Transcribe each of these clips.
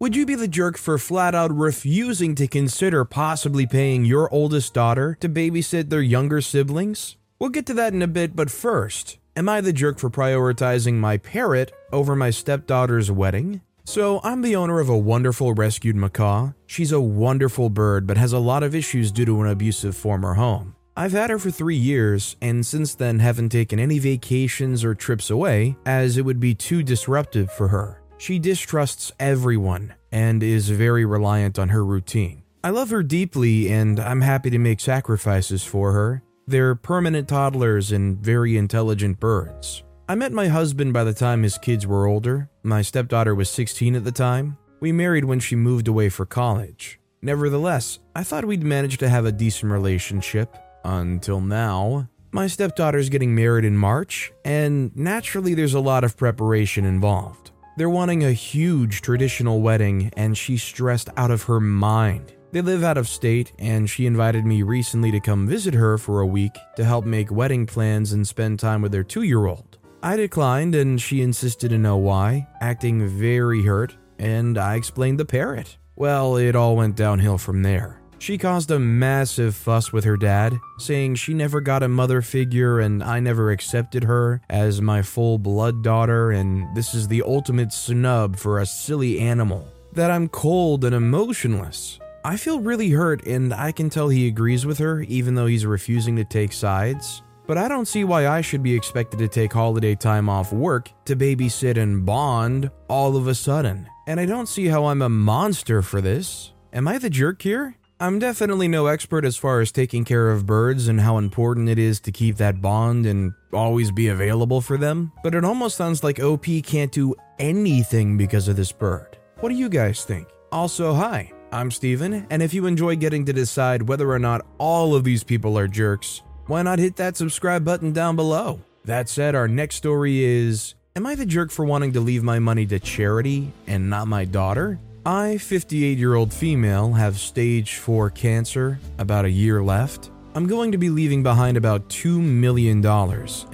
Would you be the jerk for flat out refusing to consider possibly paying your oldest daughter to babysit their younger siblings? We'll get to that in a bit, but first, am I the jerk for prioritizing my parrot over my stepdaughter's wedding? So, I'm the owner of a wonderful rescued macaw. She's a wonderful bird, but has a lot of issues due to an abusive former home. I've had her for three years, and since then haven't taken any vacations or trips away, as it would be too disruptive for her. She distrusts everyone and is very reliant on her routine. I love her deeply, and I'm happy to make sacrifices for her. They're permanent toddlers and very intelligent birds. I met my husband by the time his kids were older. My stepdaughter was 16 at the time. We married when she moved away for college. Nevertheless, I thought we'd managed to have a decent relationship until now. My stepdaughter's getting married in March, and naturally, there's a lot of preparation involved. They're wanting a huge traditional wedding, and she's stressed out of her mind. They live out of state, and she invited me recently to come visit her for a week to help make wedding plans and spend time with their two year old. I declined, and she insisted to know why, acting very hurt, and I explained the parrot. Well, it all went downhill from there. She caused a massive fuss with her dad, saying she never got a mother figure and I never accepted her as my full blood daughter, and this is the ultimate snub for a silly animal. That I'm cold and emotionless. I feel really hurt, and I can tell he agrees with her, even though he's refusing to take sides. But I don't see why I should be expected to take holiday time off work to babysit and bond all of a sudden. And I don't see how I'm a monster for this. Am I the jerk here? I'm definitely no expert as far as taking care of birds and how important it is to keep that bond and always be available for them, but it almost sounds like OP can't do anything because of this bird. What do you guys think? Also, hi, I'm Steven, and if you enjoy getting to decide whether or not all of these people are jerks, why not hit that subscribe button down below? That said, our next story is Am I the jerk for wanting to leave my money to charity and not my daughter? I, 58 year old female, have stage 4 cancer, about a year left. I'm going to be leaving behind about $2 million,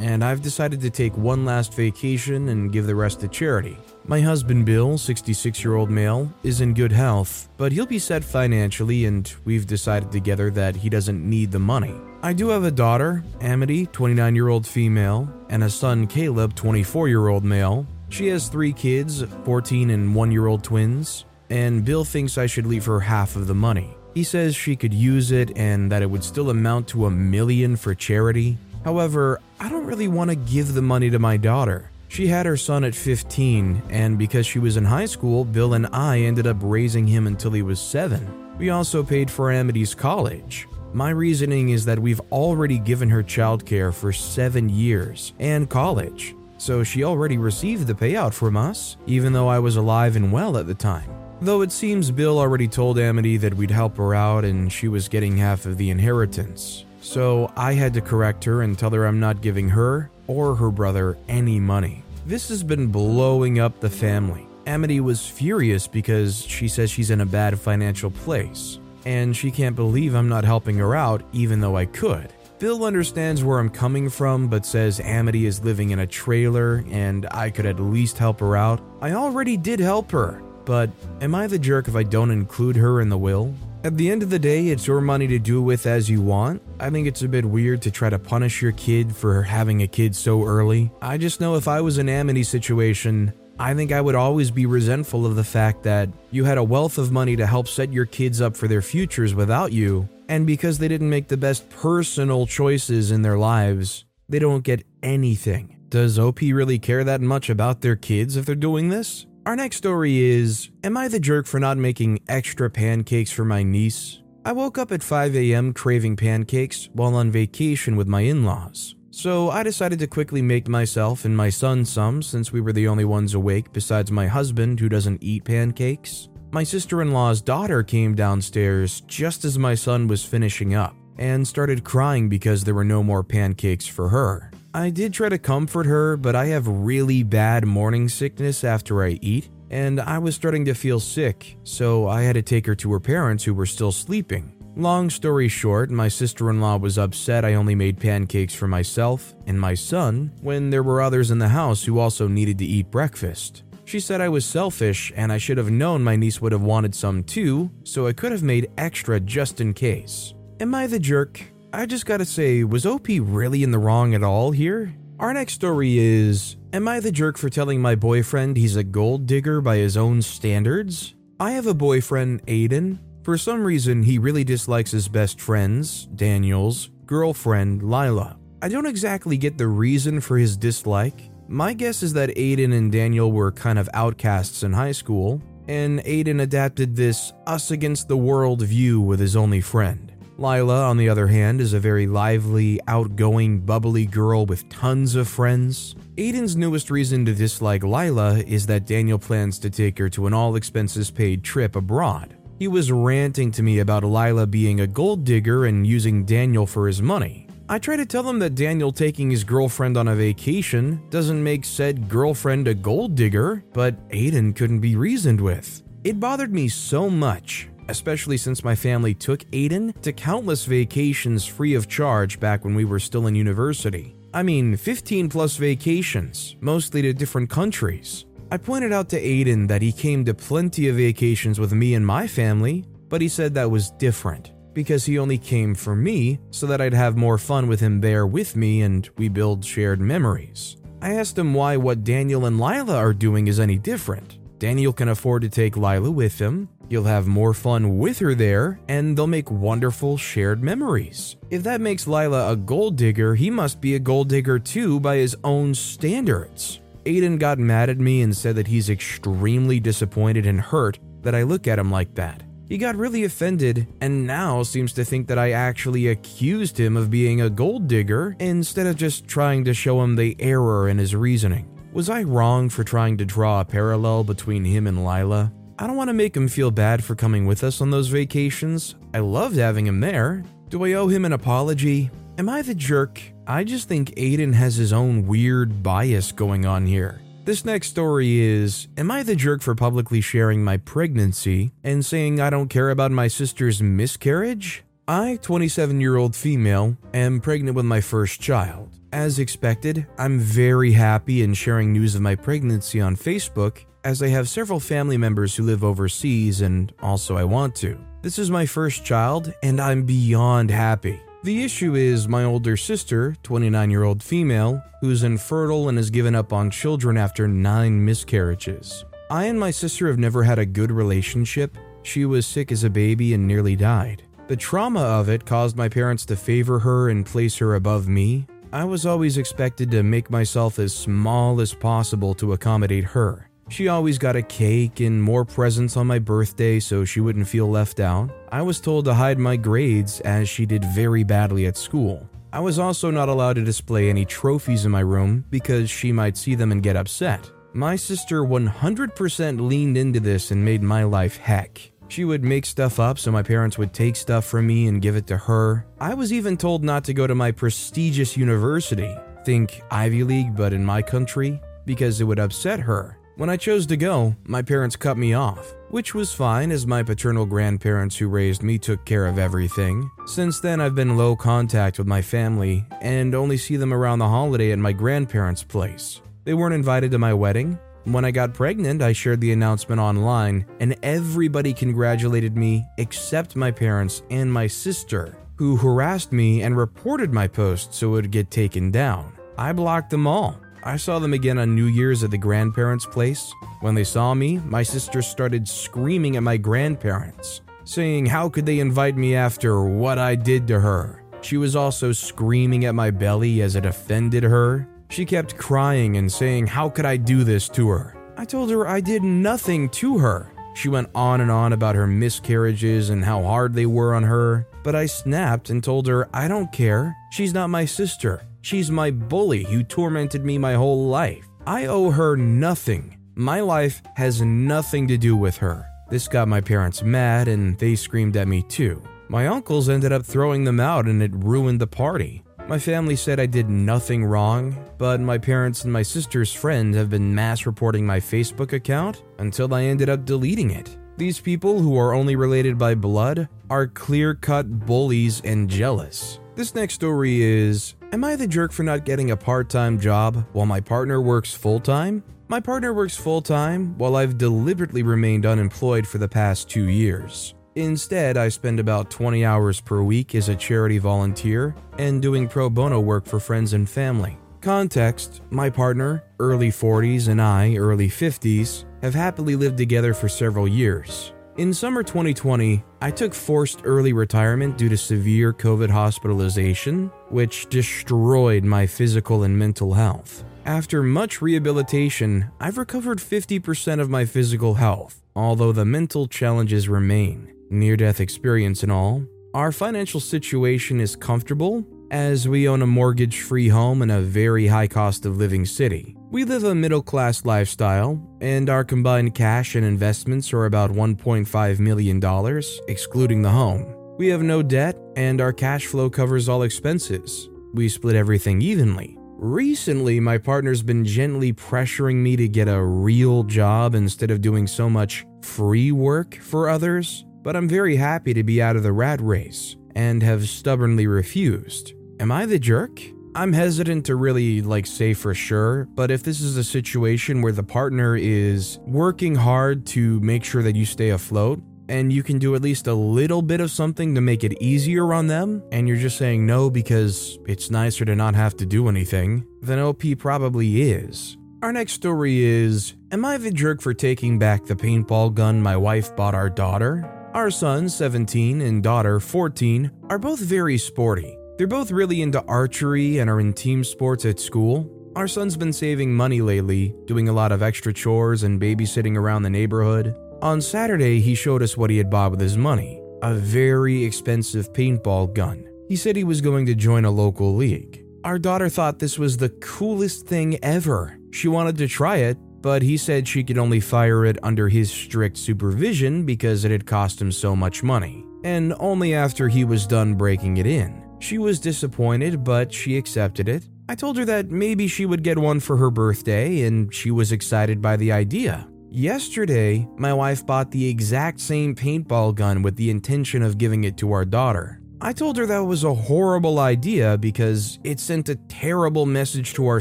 and I've decided to take one last vacation and give the rest to charity. My husband Bill, 66 year old male, is in good health, but he'll be set financially, and we've decided together that he doesn't need the money. I do have a daughter, Amity, 29 year old female, and a son, Caleb, 24 year old male. She has three kids 14 and 1 year old twins and Bill thinks I should leave her half of the money. He says she could use it and that it would still amount to a million for charity. However, I don't really want to give the money to my daughter. She had her son at 15, and because she was in high school, Bill and I ended up raising him until he was 7. We also paid for Amity's college. My reasoning is that we've already given her childcare for 7 years and college, so she already received the payout from us, even though I was alive and well at the time. Though it seems Bill already told Amity that we'd help her out and she was getting half of the inheritance. So I had to correct her and tell her I'm not giving her or her brother any money. This has been blowing up the family. Amity was furious because she says she's in a bad financial place, and she can't believe I'm not helping her out even though I could. Bill understands where I'm coming from, but says Amity is living in a trailer and I could at least help her out. I already did help her, but am I the jerk if I don't include her in the will? At the end of the day, it's your money to do with as you want. I think it's a bit weird to try to punish your kid for having a kid so early. I just know if I was in Amity's situation, I think I would always be resentful of the fact that you had a wealth of money to help set your kids up for their futures without you, and because they didn't make the best personal choices in their lives, they don't get anything. Does OP really care that much about their kids if they're doing this? Our next story is Am I the jerk for not making extra pancakes for my niece? I woke up at 5 a.m. craving pancakes while on vacation with my in laws. So I decided to quickly make myself and my son some since we were the only ones awake besides my husband who doesn't eat pancakes. My sister in law's daughter came downstairs just as my son was finishing up and started crying because there were no more pancakes for her. I did try to comfort her, but I have really bad morning sickness after I eat, and I was starting to feel sick, so I had to take her to her parents who were still sleeping. Long story short, my sister in law was upset I only made pancakes for myself and my son when there were others in the house who also needed to eat breakfast. She said I was selfish and I should have known my niece would have wanted some too, so I could have made extra just in case. Am I the jerk? I just gotta say, was OP really in the wrong at all here? Our next story is Am I the jerk for telling my boyfriend he's a gold digger by his own standards? I have a boyfriend, Aiden. For some reason, he really dislikes his best friends, Daniel's girlfriend, Lila. I don't exactly get the reason for his dislike. My guess is that Aiden and Daniel were kind of outcasts in high school, and Aiden adapted this us against the world view with his only friend. Lila, on the other hand, is a very lively, outgoing, bubbly girl with tons of friends. Aiden's newest reason to dislike Lila is that Daniel plans to take her to an all expenses paid trip abroad. He was ranting to me about Lila being a gold digger and using Daniel for his money. I try to tell him that Daniel taking his girlfriend on a vacation doesn't make said girlfriend a gold digger, but Aiden couldn't be reasoned with. It bothered me so much especially since my family took Aiden to countless vacations free of charge back when we were still in university. I mean, 15 plus vacations, mostly to different countries. I pointed out to Aiden that he came to plenty of vacations with me and my family, but he said that was different because he only came for me so that I'd have more fun with him there with me and we build shared memories. I asked him why what Daniel and Lila are doing is any different. Daniel can afford to take Lila with him, You'll have more fun with her there, and they'll make wonderful shared memories. If that makes Lila a gold digger, he must be a gold digger too by his own standards. Aiden got mad at me and said that he's extremely disappointed and hurt that I look at him like that. He got really offended and now seems to think that I actually accused him of being a gold digger instead of just trying to show him the error in his reasoning. Was I wrong for trying to draw a parallel between him and Lila? I don't want to make him feel bad for coming with us on those vacations. I loved having him there. Do I owe him an apology? Am I the jerk? I just think Aiden has his own weird bias going on here. This next story is Am I the jerk for publicly sharing my pregnancy and saying I don't care about my sister's miscarriage? I, 27 year old female, am pregnant with my first child. As expected, I'm very happy in sharing news of my pregnancy on Facebook as I have several family members who live overseas and also I want to. This is my first child and I'm beyond happy. The issue is my older sister, 29 year old female, who's infertile and has given up on children after nine miscarriages. I and my sister have never had a good relationship. She was sick as a baby and nearly died. The trauma of it caused my parents to favor her and place her above me. I was always expected to make myself as small as possible to accommodate her. She always got a cake and more presents on my birthday so she wouldn't feel left out. I was told to hide my grades as she did very badly at school. I was also not allowed to display any trophies in my room because she might see them and get upset. My sister 100% leaned into this and made my life heck. She would make stuff up so my parents would take stuff from me and give it to her. I was even told not to go to my prestigious university, think Ivy League but in my country, because it would upset her. When I chose to go, my parents cut me off, which was fine as my paternal grandparents who raised me took care of everything. Since then, I've been low contact with my family and only see them around the holiday at my grandparents' place. They weren't invited to my wedding. When I got pregnant, I shared the announcement online, and everybody congratulated me except my parents and my sister, who harassed me and reported my post so it would get taken down. I blocked them all. I saw them again on New Year's at the grandparents' place. When they saw me, my sister started screaming at my grandparents, saying how could they invite me after what I did to her. She was also screaming at my belly as it offended her. She kept crying and saying how could I do this to her. I told her I did nothing to her. She went on and on about her miscarriages and how hard they were on her, but I snapped and told her I don't care. She's not my sister. She's my bully who tormented me my whole life. I owe her nothing. My life has nothing to do with her. This got my parents mad and they screamed at me too. My uncles ended up throwing them out and it ruined the party. My family said I did nothing wrong, but my parents and my sister's friend have been mass reporting my Facebook account until I ended up deleting it. These people, who are only related by blood, are clear cut bullies and jealous. This next story is Am I the jerk for not getting a part time job while my partner works full time? My partner works full time while I've deliberately remained unemployed for the past two years. Instead, I spend about 20 hours per week as a charity volunteer and doing pro bono work for friends and family. Context My partner, early 40s, and I, early 50s, have happily lived together for several years. In summer 2020, I took forced early retirement due to severe COVID hospitalization, which destroyed my physical and mental health. After much rehabilitation, I've recovered 50% of my physical health, although the mental challenges remain near death experience and all, our financial situation is comfortable as we own a mortgage free home in a very high cost of living city. We live a middle class lifestyle, and our combined cash and investments are about $1.5 million, excluding the home. We have no debt, and our cash flow covers all expenses. We split everything evenly. Recently, my partner's been gently pressuring me to get a real job instead of doing so much free work for others but I'm very happy to be out of the rat race and have stubbornly refused. Am I the jerk? I'm hesitant to really like say for sure, but if this is a situation where the partner is working hard to make sure that you stay afloat and you can do at least a little bit of something to make it easier on them and you're just saying no because it's nicer to not have to do anything, then OP probably is. Our next story is Am I the jerk for taking back the paintball gun my wife bought our daughter? Our son, 17, and daughter, 14, are both very sporty. They're both really into archery and are in team sports at school. Our son's been saving money lately, doing a lot of extra chores and babysitting around the neighborhood. On Saturday, he showed us what he had bought with his money a very expensive paintball gun. He said he was going to join a local league. Our daughter thought this was the coolest thing ever. She wanted to try it, but he said she could only fire it under his strict supervision because it had cost him so much money, and only after he was done breaking it in. She was disappointed, but she accepted it. I told her that maybe she would get one for her birthday, and she was excited by the idea. Yesterday, my wife bought the exact same paintball gun with the intention of giving it to our daughter. I told her that was a horrible idea because it sent a terrible message to our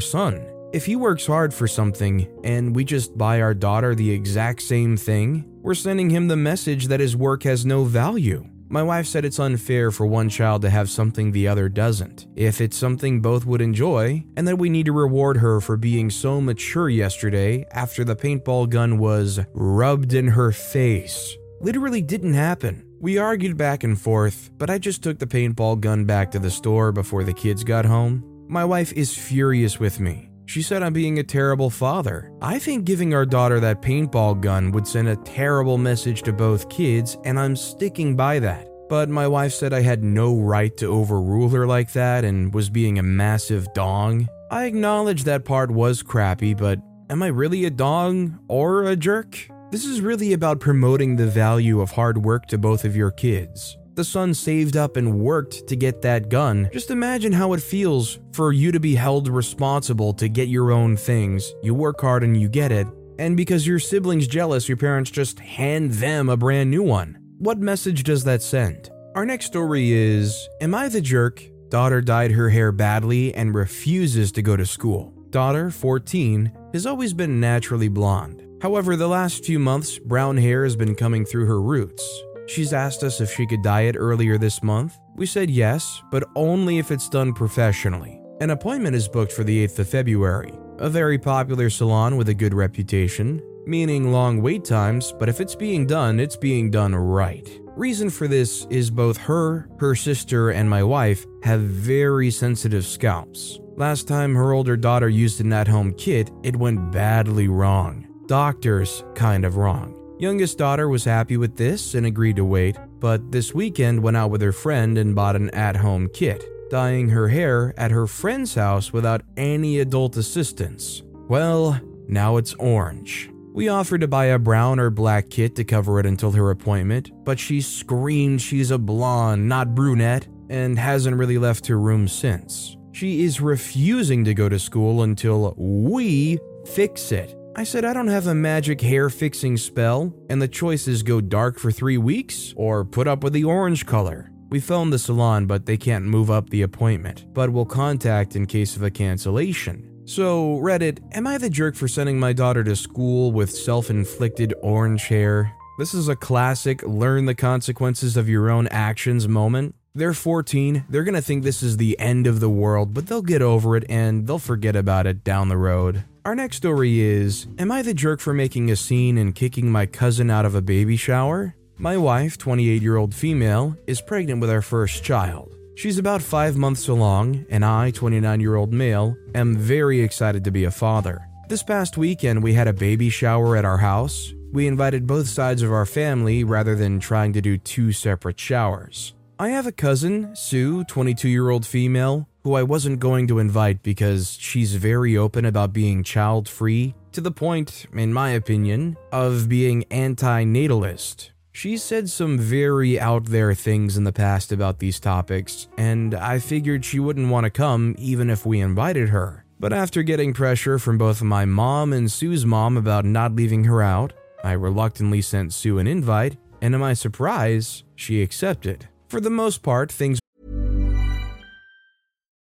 son. If he works hard for something and we just buy our daughter the exact same thing, we're sending him the message that his work has no value. My wife said it's unfair for one child to have something the other doesn't, if it's something both would enjoy, and that we need to reward her for being so mature yesterday after the paintball gun was rubbed in her face. Literally didn't happen. We argued back and forth, but I just took the paintball gun back to the store before the kids got home. My wife is furious with me. She said I'm being a terrible father. I think giving our daughter that paintball gun would send a terrible message to both kids, and I'm sticking by that. But my wife said I had no right to overrule her like that and was being a massive dong. I acknowledge that part was crappy, but am I really a dong or a jerk? This is really about promoting the value of hard work to both of your kids. The son saved up and worked to get that gun. Just imagine how it feels for you to be held responsible to get your own things. You work hard and you get it. And because your siblings jealous, your parents just hand them a brand new one. What message does that send? Our next story is Am I the jerk? Daughter dyed her hair badly and refuses to go to school. Daughter, 14, has always been naturally blonde. However, the last few months, brown hair has been coming through her roots. She's asked us if she could dye it earlier this month. We said yes, but only if it's done professionally. An appointment is booked for the 8th of February, a very popular salon with a good reputation, meaning long wait times, but if it's being done, it's being done right. Reason for this is both her, her sister, and my wife have very sensitive scalps. Last time her older daughter used an at home kit, it went badly wrong. Doctors kind of wrong. Youngest daughter was happy with this and agreed to wait, but this weekend went out with her friend and bought an at home kit. dyeing her hair at her friend's house without any adult assistance. Well, now it's orange. We offered to buy a brown or black kit to cover it until her appointment, but she screamed she's a blonde, not brunette, and hasn't really left her room since. She is refusing to go to school until we fix it. I said I don't have a magic hair fixing spell, and the choices go dark for three weeks or put up with the orange color. We phoned the salon, but they can't move up the appointment, but will contact in case of a cancellation. So, Reddit, am I the jerk for sending my daughter to school with self inflicted orange hair? This is a classic learn the consequences of your own actions moment. They're 14, they're gonna think this is the end of the world, but they'll get over it and they'll forget about it down the road. Our next story is Am I the jerk for making a scene and kicking my cousin out of a baby shower? My wife, 28 year old female, is pregnant with our first child. She's about five months along, and I, 29 year old male, am very excited to be a father. This past weekend, we had a baby shower at our house. We invited both sides of our family rather than trying to do two separate showers. I have a cousin, Sue, 22 year old female, who I wasn't going to invite because she's very open about being child free, to the point, in my opinion, of being anti natalist, She said some very out there things in the past about these topics, and I figured she wouldn't want to come even if we invited her. But after getting pressure from both my mom and Sue's mom about not leaving her out, I reluctantly sent Sue an invite, and to my surprise, she accepted. For the most part, things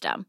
system.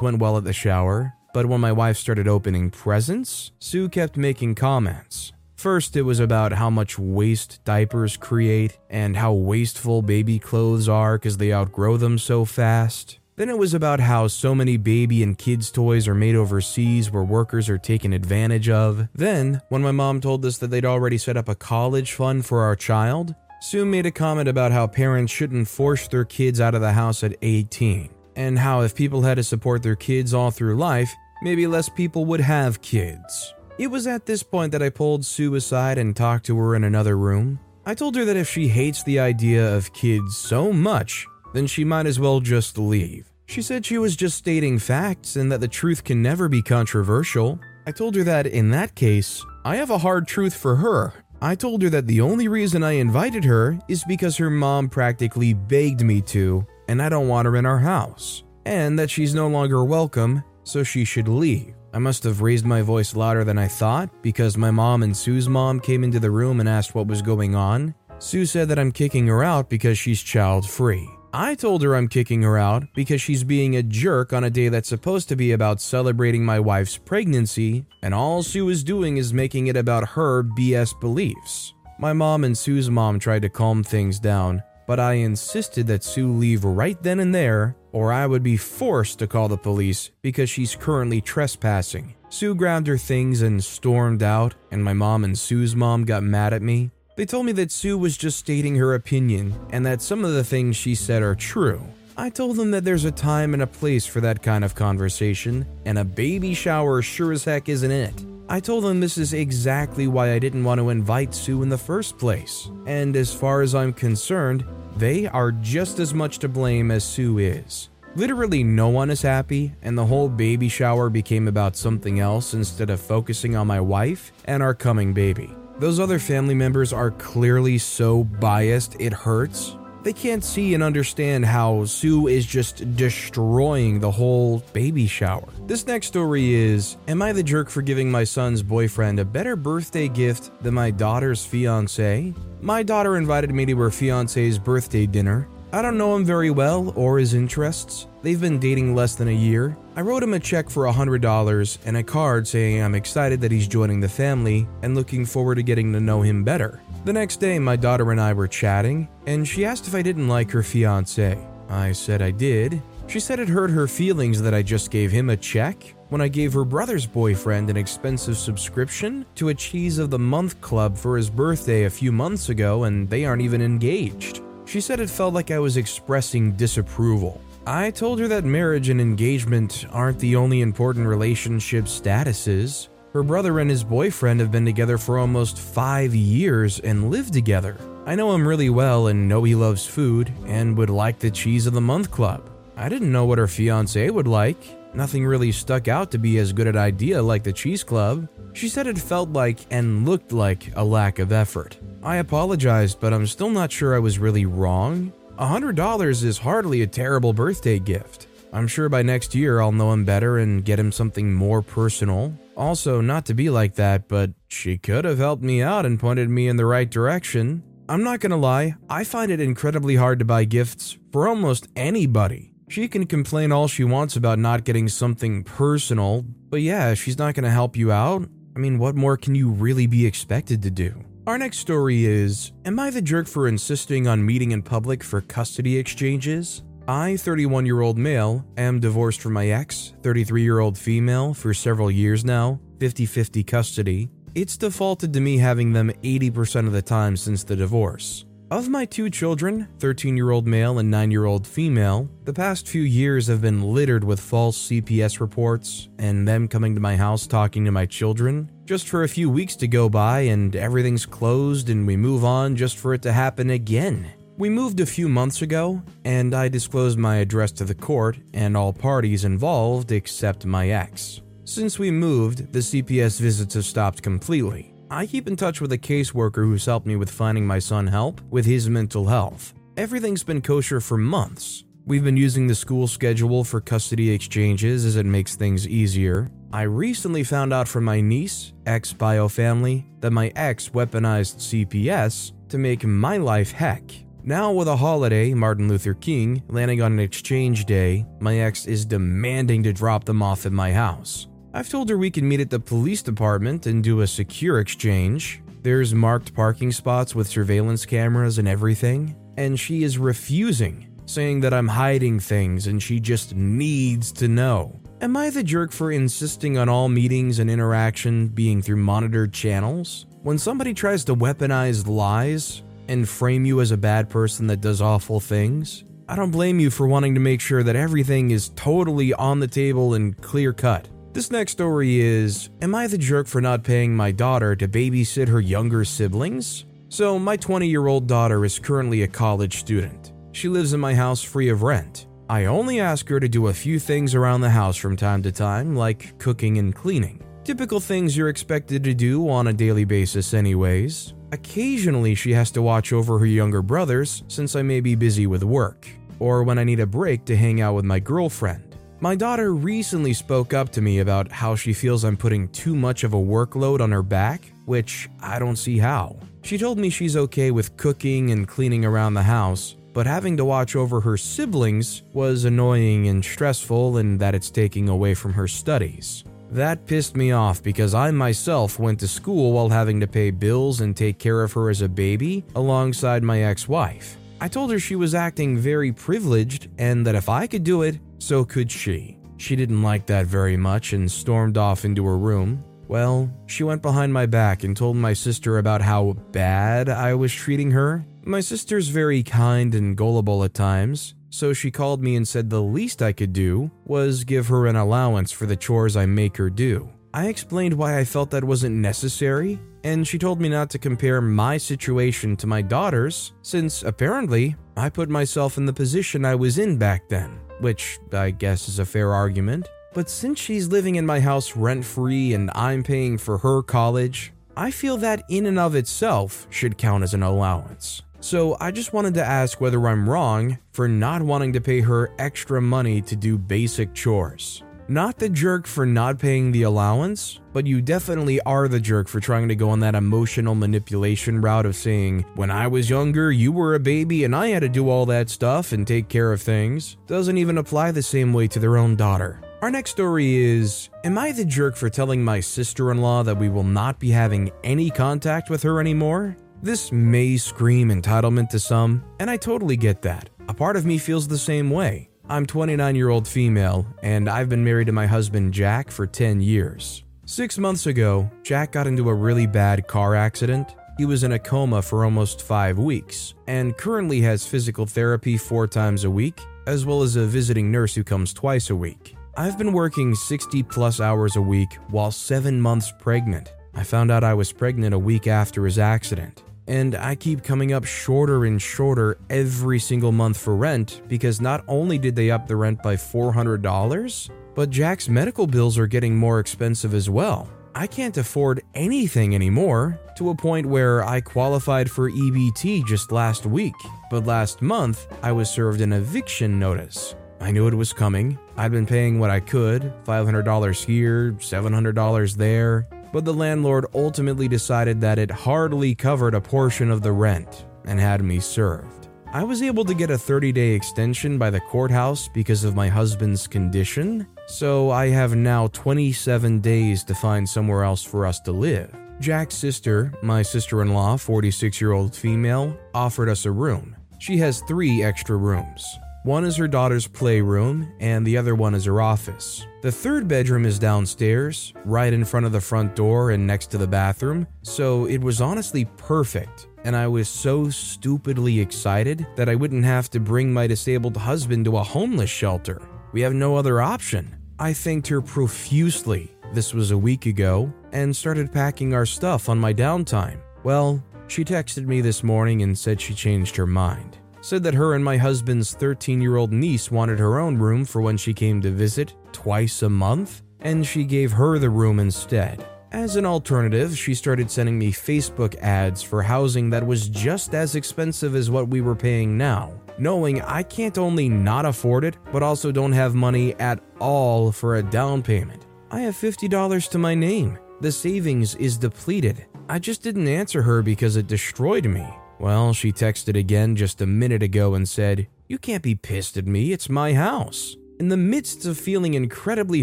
Went well at the shower, but when my wife started opening presents, Sue kept making comments. First, it was about how much waste diapers create and how wasteful baby clothes are because they outgrow them so fast. Then it was about how so many baby and kids' toys are made overseas where workers are taken advantage of. Then, when my mom told us that they'd already set up a college fund for our child, Sue made a comment about how parents shouldn't force their kids out of the house at 18 and how if people had to support their kids all through life, maybe less people would have kids. It was at this point that I pulled Sue aside and talked to her in another room. I told her that if she hates the idea of kids so much, then she might as well just leave. She said she was just stating facts and that the truth can never be controversial. I told her that in that case, I have a hard truth for her. I told her that the only reason I invited her is because her mom practically begged me to, and I don't want her in our house, and that she's no longer welcome, so she should leave. I must have raised my voice louder than I thought because my mom and Sue's mom came into the room and asked what was going on. Sue said that I'm kicking her out because she's child free. I told her I'm kicking her out because she's being a jerk on a day that's supposed to be about celebrating my wife's pregnancy, and all Sue is doing is making it about her BS beliefs. My mom and Sue's mom tried to calm things down, but I insisted that Sue leave right then and there, or I would be forced to call the police because she's currently trespassing. Sue grabbed her things and stormed out, and my mom and Sue's mom got mad at me. They told me that Sue was just stating her opinion and that some of the things she said are true. I told them that there's a time and a place for that kind of conversation, and a baby shower sure as heck isn't it. I told them this is exactly why I didn't want to invite Sue in the first place. And as far as I'm concerned, they are just as much to blame as Sue is. Literally, no one is happy, and the whole baby shower became about something else instead of focusing on my wife and our coming baby. Those other family members are clearly so biased, it hurts. They can't see and understand how Sue is just destroying the whole baby shower. This next story is Am I the jerk for giving my son's boyfriend a better birthday gift than my daughter's fiance? My daughter invited me to her fiance's birthday dinner. I don't know him very well or his interests. They've been dating less than a year. I wrote him a check for $100 and a card saying I'm excited that he's joining the family and looking forward to getting to know him better. The next day, my daughter and I were chatting, and she asked if I didn't like her fiance. I said I did. She said it hurt her feelings that I just gave him a check when I gave her brother's boyfriend an expensive subscription to a Cheese of the Month club for his birthday a few months ago and they aren't even engaged. She said it felt like I was expressing disapproval. I told her that marriage and engagement aren't the only important relationship statuses. Her brother and his boyfriend have been together for almost five years and live together. I know him really well and know he loves food and would like the Cheese of the Month Club. I didn't know what her fiance would like. Nothing really stuck out to be as good an idea like the Cheese Club. She said it felt like and looked like a lack of effort. I apologized, but I'm still not sure I was really wrong. $100 is hardly a terrible birthday gift. I'm sure by next year I'll know him better and get him something more personal. Also, not to be like that, but she could have helped me out and pointed me in the right direction. I'm not gonna lie, I find it incredibly hard to buy gifts for almost anybody. She can complain all she wants about not getting something personal, but yeah, she's not gonna help you out. I mean, what more can you really be expected to do? Our next story is Am I the jerk for insisting on meeting in public for custody exchanges? I, 31 year old male, am divorced from my ex, 33 year old female, for several years now, 50 50 custody. It's defaulted to me having them 80% of the time since the divorce. Of my two children, 13 year old male and 9 year old female, the past few years have been littered with false CPS reports and them coming to my house talking to my children, just for a few weeks to go by and everything's closed and we move on just for it to happen again. We moved a few months ago, and I disclosed my address to the court and all parties involved except my ex. Since we moved, the CPS visits have stopped completely. I keep in touch with a caseworker who's helped me with finding my son help with his mental health. Everything's been kosher for months. We've been using the school schedule for custody exchanges as it makes things easier. I recently found out from my niece, ex bio family, that my ex weaponized CPS to make my life heck. Now, with a holiday, Martin Luther King, landing on an exchange day, my ex is demanding to drop them off at my house. I've told her we can meet at the police department and do a secure exchange. There's marked parking spots with surveillance cameras and everything, and she is refusing, saying that I'm hiding things and she just needs to know. Am I the jerk for insisting on all meetings and interaction being through monitored channels? When somebody tries to weaponize lies and frame you as a bad person that does awful things, I don't blame you for wanting to make sure that everything is totally on the table and clear cut. This next story is Am I the jerk for not paying my daughter to babysit her younger siblings? So, my 20 year old daughter is currently a college student. She lives in my house free of rent. I only ask her to do a few things around the house from time to time, like cooking and cleaning. Typical things you're expected to do on a daily basis, anyways. Occasionally, she has to watch over her younger brothers since I may be busy with work, or when I need a break to hang out with my girlfriend. My daughter recently spoke up to me about how she feels I'm putting too much of a workload on her back, which I don't see how. She told me she's okay with cooking and cleaning around the house, but having to watch over her siblings was annoying and stressful, and that it's taking away from her studies. That pissed me off because I myself went to school while having to pay bills and take care of her as a baby alongside my ex wife. I told her she was acting very privileged and that if I could do it, so could she. She didn't like that very much and stormed off into her room. Well, she went behind my back and told my sister about how bad I was treating her. My sister's very kind and gullible at times, so she called me and said the least I could do was give her an allowance for the chores I make her do. I explained why I felt that wasn't necessary, and she told me not to compare my situation to my daughter's, since apparently I put myself in the position I was in back then, which I guess is a fair argument. But since she's living in my house rent free and I'm paying for her college, I feel that in and of itself should count as an allowance. So I just wanted to ask whether I'm wrong for not wanting to pay her extra money to do basic chores. Not the jerk for not paying the allowance, but you definitely are the jerk for trying to go on that emotional manipulation route of saying, when I was younger, you were a baby and I had to do all that stuff and take care of things. Doesn't even apply the same way to their own daughter. Our next story is Am I the jerk for telling my sister in law that we will not be having any contact with her anymore? This may scream entitlement to some, and I totally get that. A part of me feels the same way. I'm 29 year old female, and I've been married to my husband Jack for 10 years. Six months ago, Jack got into a really bad car accident. He was in a coma for almost five weeks, and currently has physical therapy four times a week, as well as a visiting nurse who comes twice a week. I've been working 60 plus hours a week while seven months pregnant. I found out I was pregnant a week after his accident. And I keep coming up shorter and shorter every single month for rent because not only did they up the rent by $400, but Jack's medical bills are getting more expensive as well. I can't afford anything anymore to a point where I qualified for EBT just last week. But last month, I was served an eviction notice. I knew it was coming. I'd been paying what I could $500 here, $700 there. But the landlord ultimately decided that it hardly covered a portion of the rent and had me served. I was able to get a 30 day extension by the courthouse because of my husband's condition, so I have now 27 days to find somewhere else for us to live. Jack's sister, my sister in law, 46 year old female, offered us a room. She has three extra rooms. One is her daughter's playroom, and the other one is her office. The third bedroom is downstairs, right in front of the front door and next to the bathroom, so it was honestly perfect. And I was so stupidly excited that I wouldn't have to bring my disabled husband to a homeless shelter. We have no other option. I thanked her profusely. This was a week ago, and started packing our stuff on my downtime. Well, she texted me this morning and said she changed her mind said that her and my husband's 13 year old niece wanted her own room for when she came to visit twice a month, and she gave her the room instead. As an alternative, she started sending me Facebook ads for housing that was just as expensive as what we were paying now, knowing I can't only not afford it, but also don't have money at all for a down payment. I have $50 to my name. The savings is depleted. I just didn't answer her because it destroyed me. Well, she texted again just a minute ago and said, You can't be pissed at me, it's my house. In the midst of feeling incredibly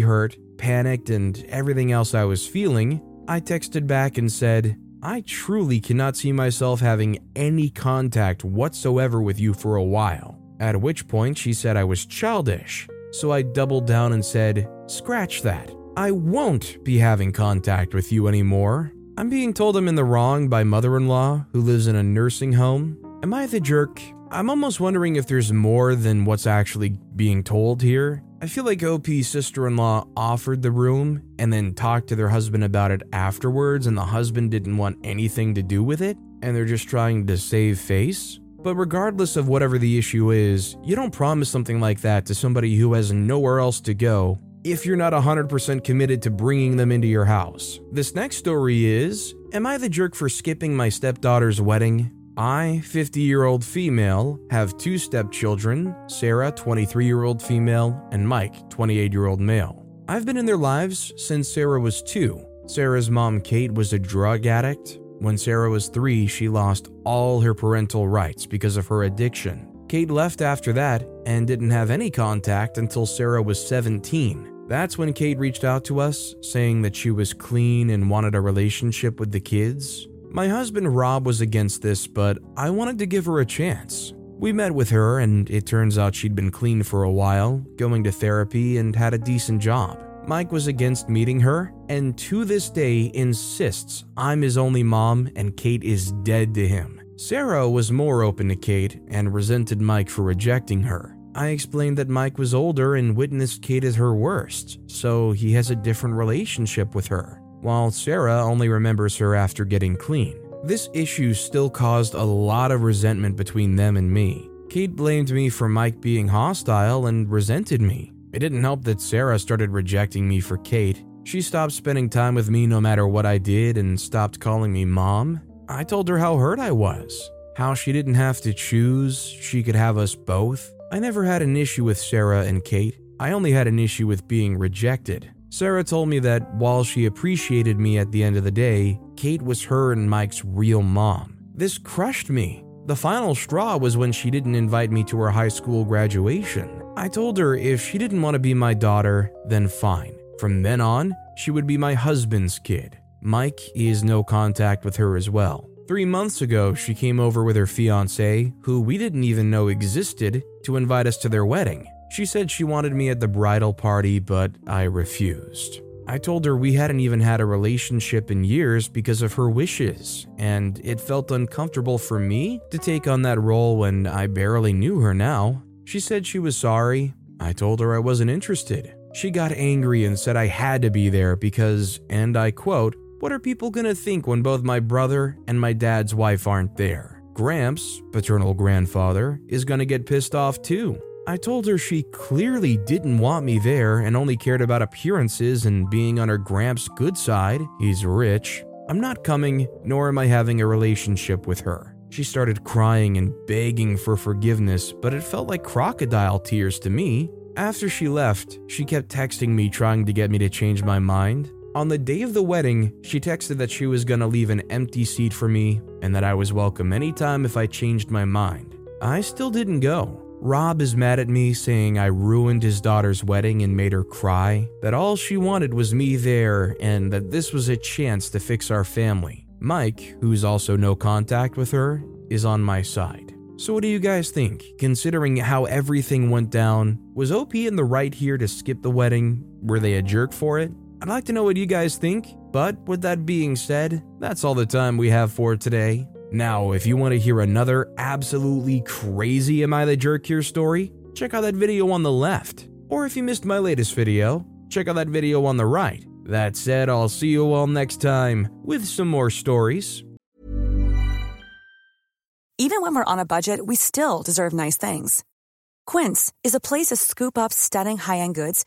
hurt, panicked, and everything else I was feeling, I texted back and said, I truly cannot see myself having any contact whatsoever with you for a while. At which point she said I was childish. So I doubled down and said, Scratch that. I won't be having contact with you anymore. I'm being told I'm in the wrong by mother in law who lives in a nursing home. Am I the jerk? I'm almost wondering if there's more than what's actually being told here. I feel like OP's sister in law offered the room and then talked to their husband about it afterwards, and the husband didn't want anything to do with it, and they're just trying to save face. But regardless of whatever the issue is, you don't promise something like that to somebody who has nowhere else to go if you're not 100% committed to bringing them into your house. This next story is Am I the jerk for skipping my stepdaughter's wedding? I, 50 year old female, have two stepchildren Sarah, 23 year old female, and Mike, 28 year old male. I've been in their lives since Sarah was two. Sarah's mom, Kate, was a drug addict. When Sarah was three, she lost all her parental rights because of her addiction. Kate left after that and didn't have any contact until Sarah was 17. That's when Kate reached out to us, saying that she was clean and wanted a relationship with the kids. My husband Rob was against this, but I wanted to give her a chance. We met with her, and it turns out she'd been clean for a while, going to therapy, and had a decent job. Mike was against meeting her, and to this day insists I'm his only mom and Kate is dead to him. Sarah was more open to Kate and resented Mike for rejecting her. I explained that Mike was older and witnessed Kate at her worst, so he has a different relationship with her, while Sarah only remembers her after getting clean. This issue still caused a lot of resentment between them and me. Kate blamed me for Mike being hostile and resented me. It didn't help that Sarah started rejecting me for Kate. She stopped spending time with me no matter what I did and stopped calling me mom. I told her how hurt I was, how she didn't have to choose, she could have us both. I never had an issue with Sarah and Kate. I only had an issue with being rejected. Sarah told me that while she appreciated me at the end of the day, Kate was her and Mike's real mom. This crushed me. The final straw was when she didn't invite me to her high school graduation. I told her if she didn't want to be my daughter, then fine. From then on, she would be my husband's kid. Mike is no contact with her as well. Three months ago, she came over with her fiance, who we didn't even know existed, to invite us to their wedding. She said she wanted me at the bridal party, but I refused. I told her we hadn't even had a relationship in years because of her wishes, and it felt uncomfortable for me to take on that role when I barely knew her now. She said she was sorry. I told her I wasn't interested. She got angry and said I had to be there because, and I quote, what are people gonna think when both my brother and my dad's wife aren't there? Gramps, paternal grandfather, is gonna get pissed off too. I told her she clearly didn't want me there and only cared about appearances and being on her Gramps' good side. He's rich. I'm not coming, nor am I having a relationship with her. She started crying and begging for forgiveness, but it felt like crocodile tears to me. After she left, she kept texting me trying to get me to change my mind. On the day of the wedding, she texted that she was gonna leave an empty seat for me and that I was welcome anytime if I changed my mind. I still didn't go. Rob is mad at me saying I ruined his daughter's wedding and made her cry, that all she wanted was me there, and that this was a chance to fix our family. Mike, who's also no contact with her, is on my side. So, what do you guys think? Considering how everything went down, was OP in the right here to skip the wedding? Were they a jerk for it? I'd like to know what you guys think, but with that being said, that's all the time we have for today. Now, if you want to hear another absolutely crazy Am I the Jerk here story, check out that video on the left. Or if you missed my latest video, check out that video on the right. That said, I'll see you all next time with some more stories. Even when we're on a budget, we still deserve nice things. Quince is a place to scoop up stunning high end goods